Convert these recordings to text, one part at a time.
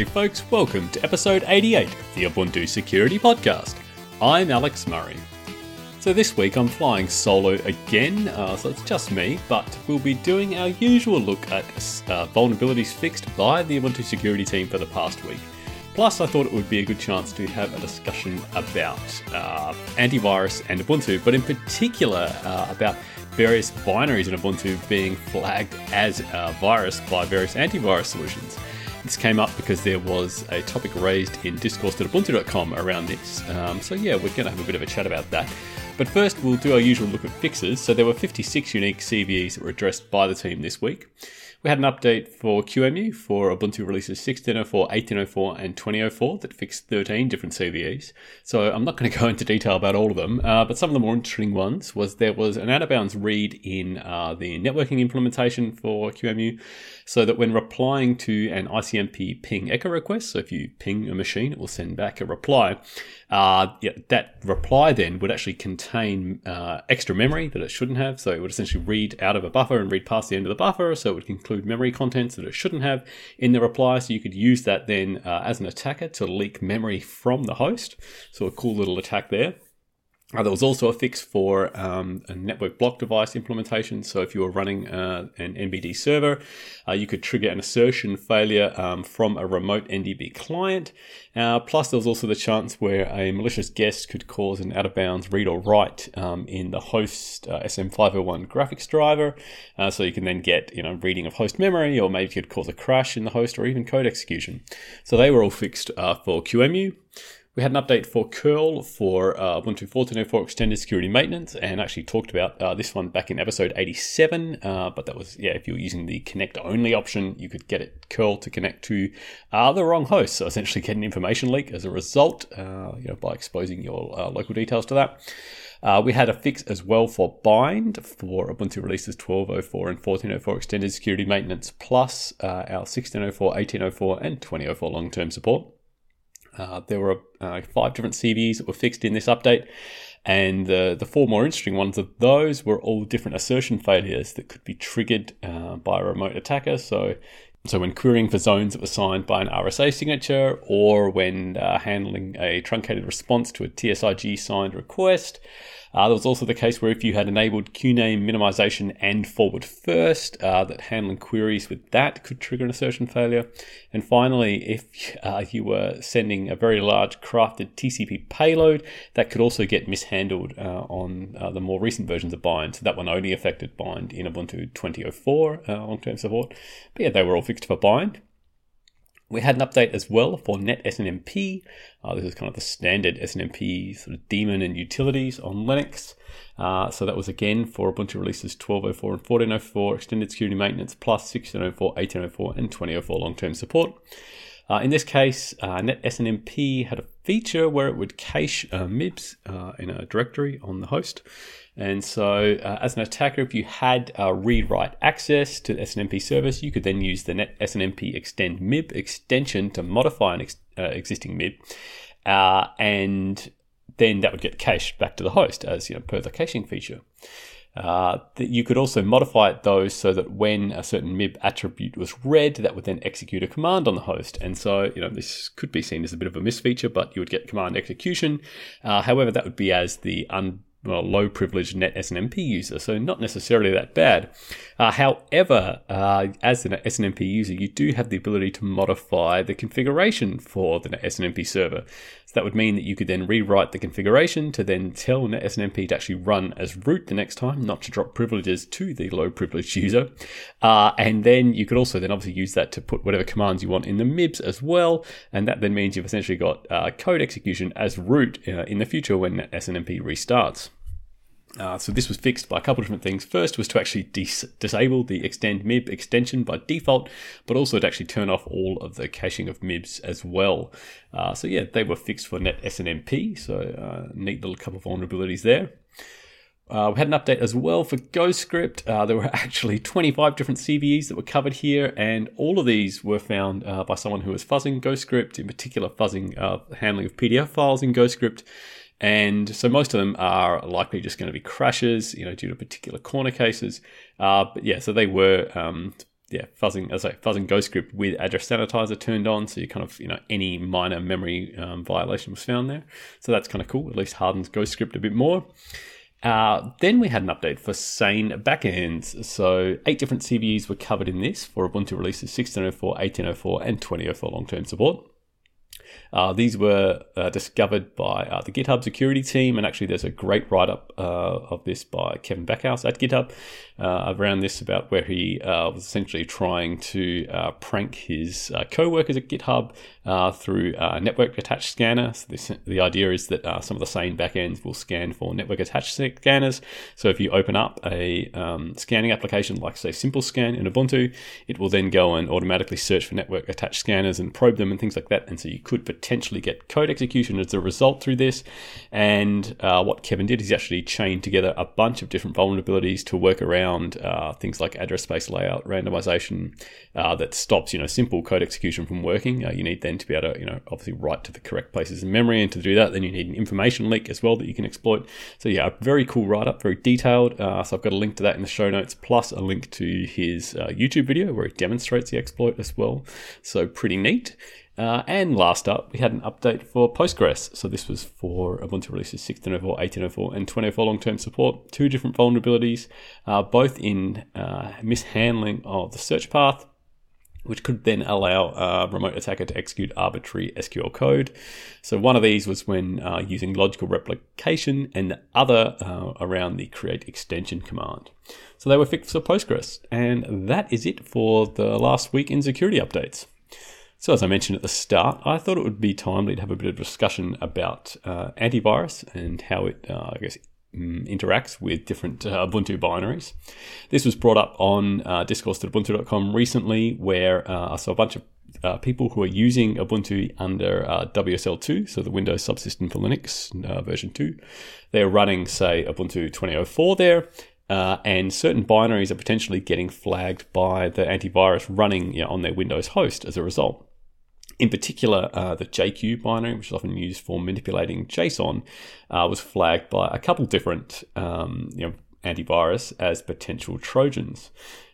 G'day, folks. Welcome to episode 88 of the Ubuntu Security Podcast. I'm Alex Murray. So, this week I'm flying solo again, uh, so it's just me, but we'll be doing our usual look at uh, vulnerabilities fixed by the Ubuntu security team for the past week. Plus, I thought it would be a good chance to have a discussion about uh, antivirus and Ubuntu, but in particular uh, about various binaries in Ubuntu being flagged as a virus by various antivirus solutions. This came up because there was a topic raised in discourse.ubuntu.com around this. Um, so, yeah, we're going to have a bit of a chat about that. But first, we'll do our usual look at fixes. So, there were 56 unique CVEs that were addressed by the team this week. We had an update for QEMU for Ubuntu releases 16.04, 18.04, and 20.04 that fixed 13 different CVEs. So I'm not going to go into detail about all of them, uh, but some of the more interesting ones was there was an out of bounds read in uh, the networking implementation for QEMU so that when replying to an ICMP ping echo request, so if you ping a machine, it will send back a reply. Uh, yeah, that reply then would actually contain uh, extra memory that it shouldn't have. So it would essentially read out of a buffer and read past the end of the buffer. So it would include memory contents that it shouldn't have in the reply. So you could use that then uh, as an attacker to leak memory from the host. So a cool little attack there. Uh, there was also a fix for um, a network block device implementation. So if you were running uh, an NBD server, uh, you could trigger an assertion failure um, from a remote NBD client. Uh, plus, there was also the chance where a malicious guest could cause an out of bounds read or write um, in the host uh, SM501 graphics driver. Uh, so you can then get you know reading of host memory, or maybe could cause a crash in the host, or even code execution. So they were all fixed for QEMU. We had an update for curl for uh, Ubuntu 14.04 extended security maintenance, and actually talked about uh, this one back in episode 87. Uh, but that was yeah, if you were using the connect only option, you could get it curl to connect to uh, the wrong host, so essentially get an information leak as a result, uh, you know, by exposing your uh, local details to that. Uh, we had a fix as well for bind for Ubuntu releases 12.04 and 14.04 extended security maintenance, plus uh, our 16.04, 18.04, and 20.04 long term support. Uh, there were uh, five different CVEs that were fixed in this update, and the, the four more interesting ones of those were all different assertion failures that could be triggered uh, by a remote attacker. So, so when querying for zones that were signed by an RSA signature, or when uh, handling a truncated response to a TSIG signed request, uh, there was also the case where if you had enabled QName minimization and forward first, uh, that handling queries with that could trigger an assertion failure. And finally, if uh, you were sending a very large crafted TCP payload, that could also get mishandled uh, on uh, the more recent versions of Bind. So that one only affected Bind in Ubuntu 2004 uh, long-term support. But yeah, they were all fixed for Bind. We had an update as well for NetSNMP. Uh, this is kind of the standard SNMP sort of daemon and utilities on Linux. Uh, so that was again for Ubuntu releases 12.04 and 14.04 extended security maintenance plus 16.04, 18.04, and 20.04 long-term support. Uh, in this case, uh, NetSNMP had a feature where it would cache uh, MIBs uh, in a directory on the host. And so, uh, as an attacker, if you had uh, read-write access to the SNMP service, you could then use the net SNMP extend MIB extension to modify an ex- uh, existing MIB, and then that would get cached back to the host as you know per the caching feature. Uh, that you could also modify it though so that when a certain MIB attribute was read, that would then execute a command on the host. And so, you know, this could be seen as a bit of a misfeature, but you would get command execution. Uh, however, that would be as the un well, low privileged net SNMP user, so not necessarily that bad. Uh, however, uh, as an SNMP user, you do have the ability to modify the configuration for the SNMP server. So that would mean that you could then rewrite the configuration to then tell NetSNMP to actually run as root the next time, not to drop privileges to the low privileged user. Uh, and then you could also then obviously use that to put whatever commands you want in the MIBs as well. And that then means you've essentially got uh, code execution as root uh, in the future when SNMP restarts. Uh, so this was fixed by a couple of different things. First was to actually dis- disable the extend MIB extension by default, but also to actually turn off all of the caching of MIBs as well. Uh, so yeah, they were fixed for net SNMP. So uh, neat little couple of vulnerabilities there. Uh, we had an update as well for GhostScript. Uh, there were actually 25 different CVEs that were covered here, and all of these were found uh, by someone who was fuzzing GhostScript, in particular fuzzing uh, handling of PDF files in GhostScript. And so most of them are likely just going to be crashes, you know, due to particular corner cases. Uh, but yeah, so they were um, yeah, fuzzing, as I fuzzing GhostScript with address sanitizer turned on, so you kind of, you know, any minor memory um, violation was found there. So that's kind of cool. At least hardens GhostScript a bit more. Uh, then we had an update for Sane backends. So eight different CVEs were covered in this for Ubuntu releases 16.04, 18.04, and 20.04 long-term support. Uh, these were uh, discovered by uh, the GitHub security team, and actually, there's a great write up uh, of this by Kevin Backhouse at GitHub uh, around this about where he uh, was essentially trying to prank his co workers at GitHub through a network attached scanner. So, this, the idea is that some of the Sane backends will scan for network attached scanners. So, if you open up a um, scanning application like, say, Simple Scan in Ubuntu, it will then go and automatically search for network attached scanners and probe them and things like that. And so, you could potentially get code execution as a result through this. And uh, what Kevin did is actually chained together a bunch of different vulnerabilities to work around uh, things like address space layout randomization uh, that stops you know simple code execution from working. Uh, you need then to be able to you know obviously write to the correct places in memory, and to do that, then you need an information leak as well that you can exploit. So yeah, a very cool write up, very detailed. Uh, so I've got a link to that in the show notes, plus a link to his uh, YouTube video where he demonstrates the exploit as well. So pretty neat. Uh, and last up, we had an update for Postgres. So this was for Ubuntu releases 16.04, 18.04, and 20.04 long-term support. Two different vulnerabilities, uh, both in uh, mishandling of the search path, which could then allow a remote attacker to execute arbitrary SQL code. So one of these was when uh, using logical replication, and the other uh, around the create extension command. So they were fixed for Postgres, and that is it for the last week in security updates. So, as I mentioned at the start, I thought it would be timely to have a bit of discussion about uh, antivirus and how it, uh, I guess, mm, interacts with different uh, Ubuntu binaries. This was brought up on uh, discourse.ubuntu.com recently, where uh, I saw a bunch of uh, people who are using Ubuntu under uh, WSL2, so the Windows subsystem for Linux uh, version 2. They're running, say, Ubuntu 2004 there, and certain binaries are potentially getting flagged by the antivirus running you know, on their Windows host as a result. In particular, uh, the JQ binary, which is often used for manipulating JSON, uh, was flagged by a couple different um, you know, antivirus as potential Trojans.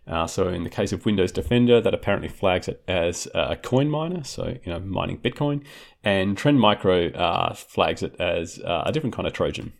Uh, so in the case of Windows Defender, that apparently flags it as a coin miner, so you know mining Bitcoin, and Trend Micro uh, flags it as uh, a different kind of Trojan.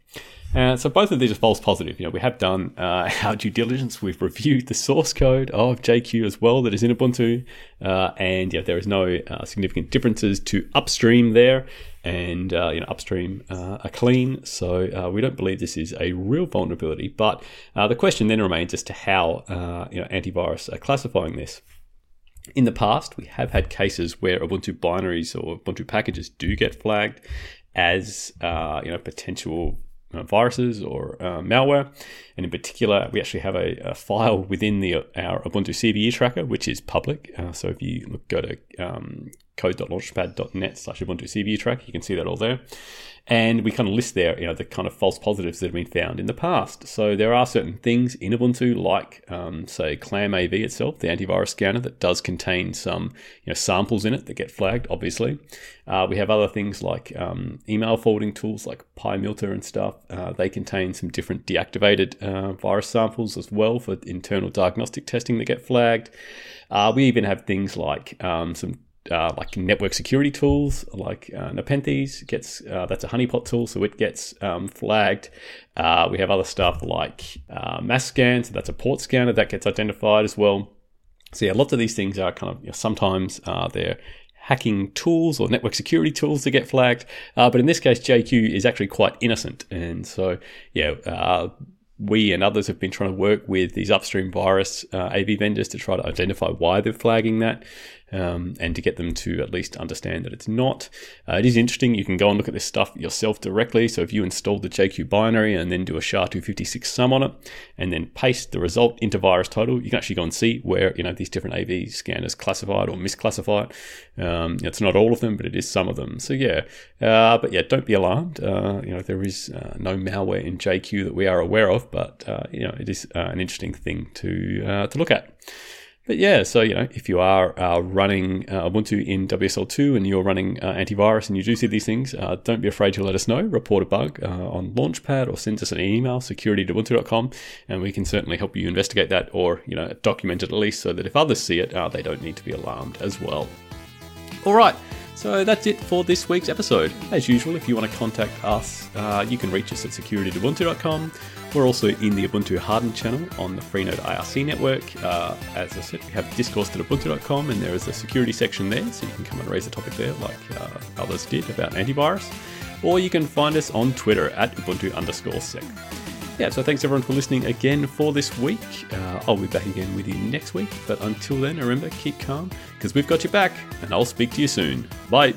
Uh, so both of these are false positive. You know, we have done uh, our due diligence. We've reviewed the source code of JQ as well that is in Ubuntu, uh, and yeah, there is no uh, significant differences to upstream there, and uh, you know, upstream uh, are clean. So we don't believe this is a real vulnerability. But the question then remains as to how you know antivirus are classifying this. In the past, we have had cases where Ubuntu binaries or Ubuntu packages do get flagged as uh, you know potential viruses or uh, malware. And in particular, we actually have a, a file within the our Ubuntu CVE tracker, which is public. Uh, so if you look, go to um, code.launchpad.net slash Ubuntu CVE tracker, you can see that all there. And we kind of list there, you know, the kind of false positives that have been found in the past. So there are certain things in Ubuntu, like um, say ClamAV itself, the antivirus scanner that does contain some, you know, samples in it that get flagged. Obviously, uh, we have other things like um, email forwarding tools like PyMilter and stuff. Uh, they contain some different deactivated uh, virus samples as well for internal diagnostic testing that get flagged. Uh, we even have things like um, some uh, like network security tools like uh, Nepenthes gets uh, that's a honeypot tool, so it gets um, flagged. Uh, we have other stuff like uh, MassScan, so that's a port scanner that gets identified as well. So yeah, lots of these things are kind of you know, sometimes uh, they're hacking tools or network security tools to get flagged, but in this case, JQ is actually quite innocent, and so yeah we and others have been trying to work with these upstream virus uh, AV vendors to try to identify why they're flagging that um, and to get them to at least understand that it's not. Uh, it is interesting. You can go and look at this stuff yourself directly. So if you install the JQ binary and then do a SHA-256 sum on it, and then paste the result into virus VirusTotal, you can actually go and see where you know these different AV scanners classified or misclassified. Um, it's not all of them, but it is some of them. So yeah, uh, but yeah, don't be alarmed. Uh, you know there is uh, no malware in JQ that we are aware of, but uh, you know it is uh, an interesting thing to to look at. But yeah, so you know, if you are uh, running uh, Ubuntu in WSL2 and you're running uh, antivirus and you do see these things, uh, don't be afraid to let us know. Report a bug uh, on Launchpad or send us an email, security.ubuntu.com, and we can certainly help you investigate that or you know document it at least so that if others see it, uh, they don't need to be alarmed as well. All right. So that's it for this week's episode. As usual, if you want to contact us, uh, you can reach us at security.ubuntu.com. We're also in the Ubuntu Hardened channel on the Freenode IRC network. Uh, as I said, we have discourse.ubuntu.com and there is a security section there, so you can come and raise a topic there like uh, others did about antivirus. Or you can find us on Twitter at Ubuntu underscore sec. Yeah, so thanks everyone for listening again for this week. Uh, I'll be back again with you next week, but until then, remember, keep calm because we've got your back, and I'll speak to you soon. Bye.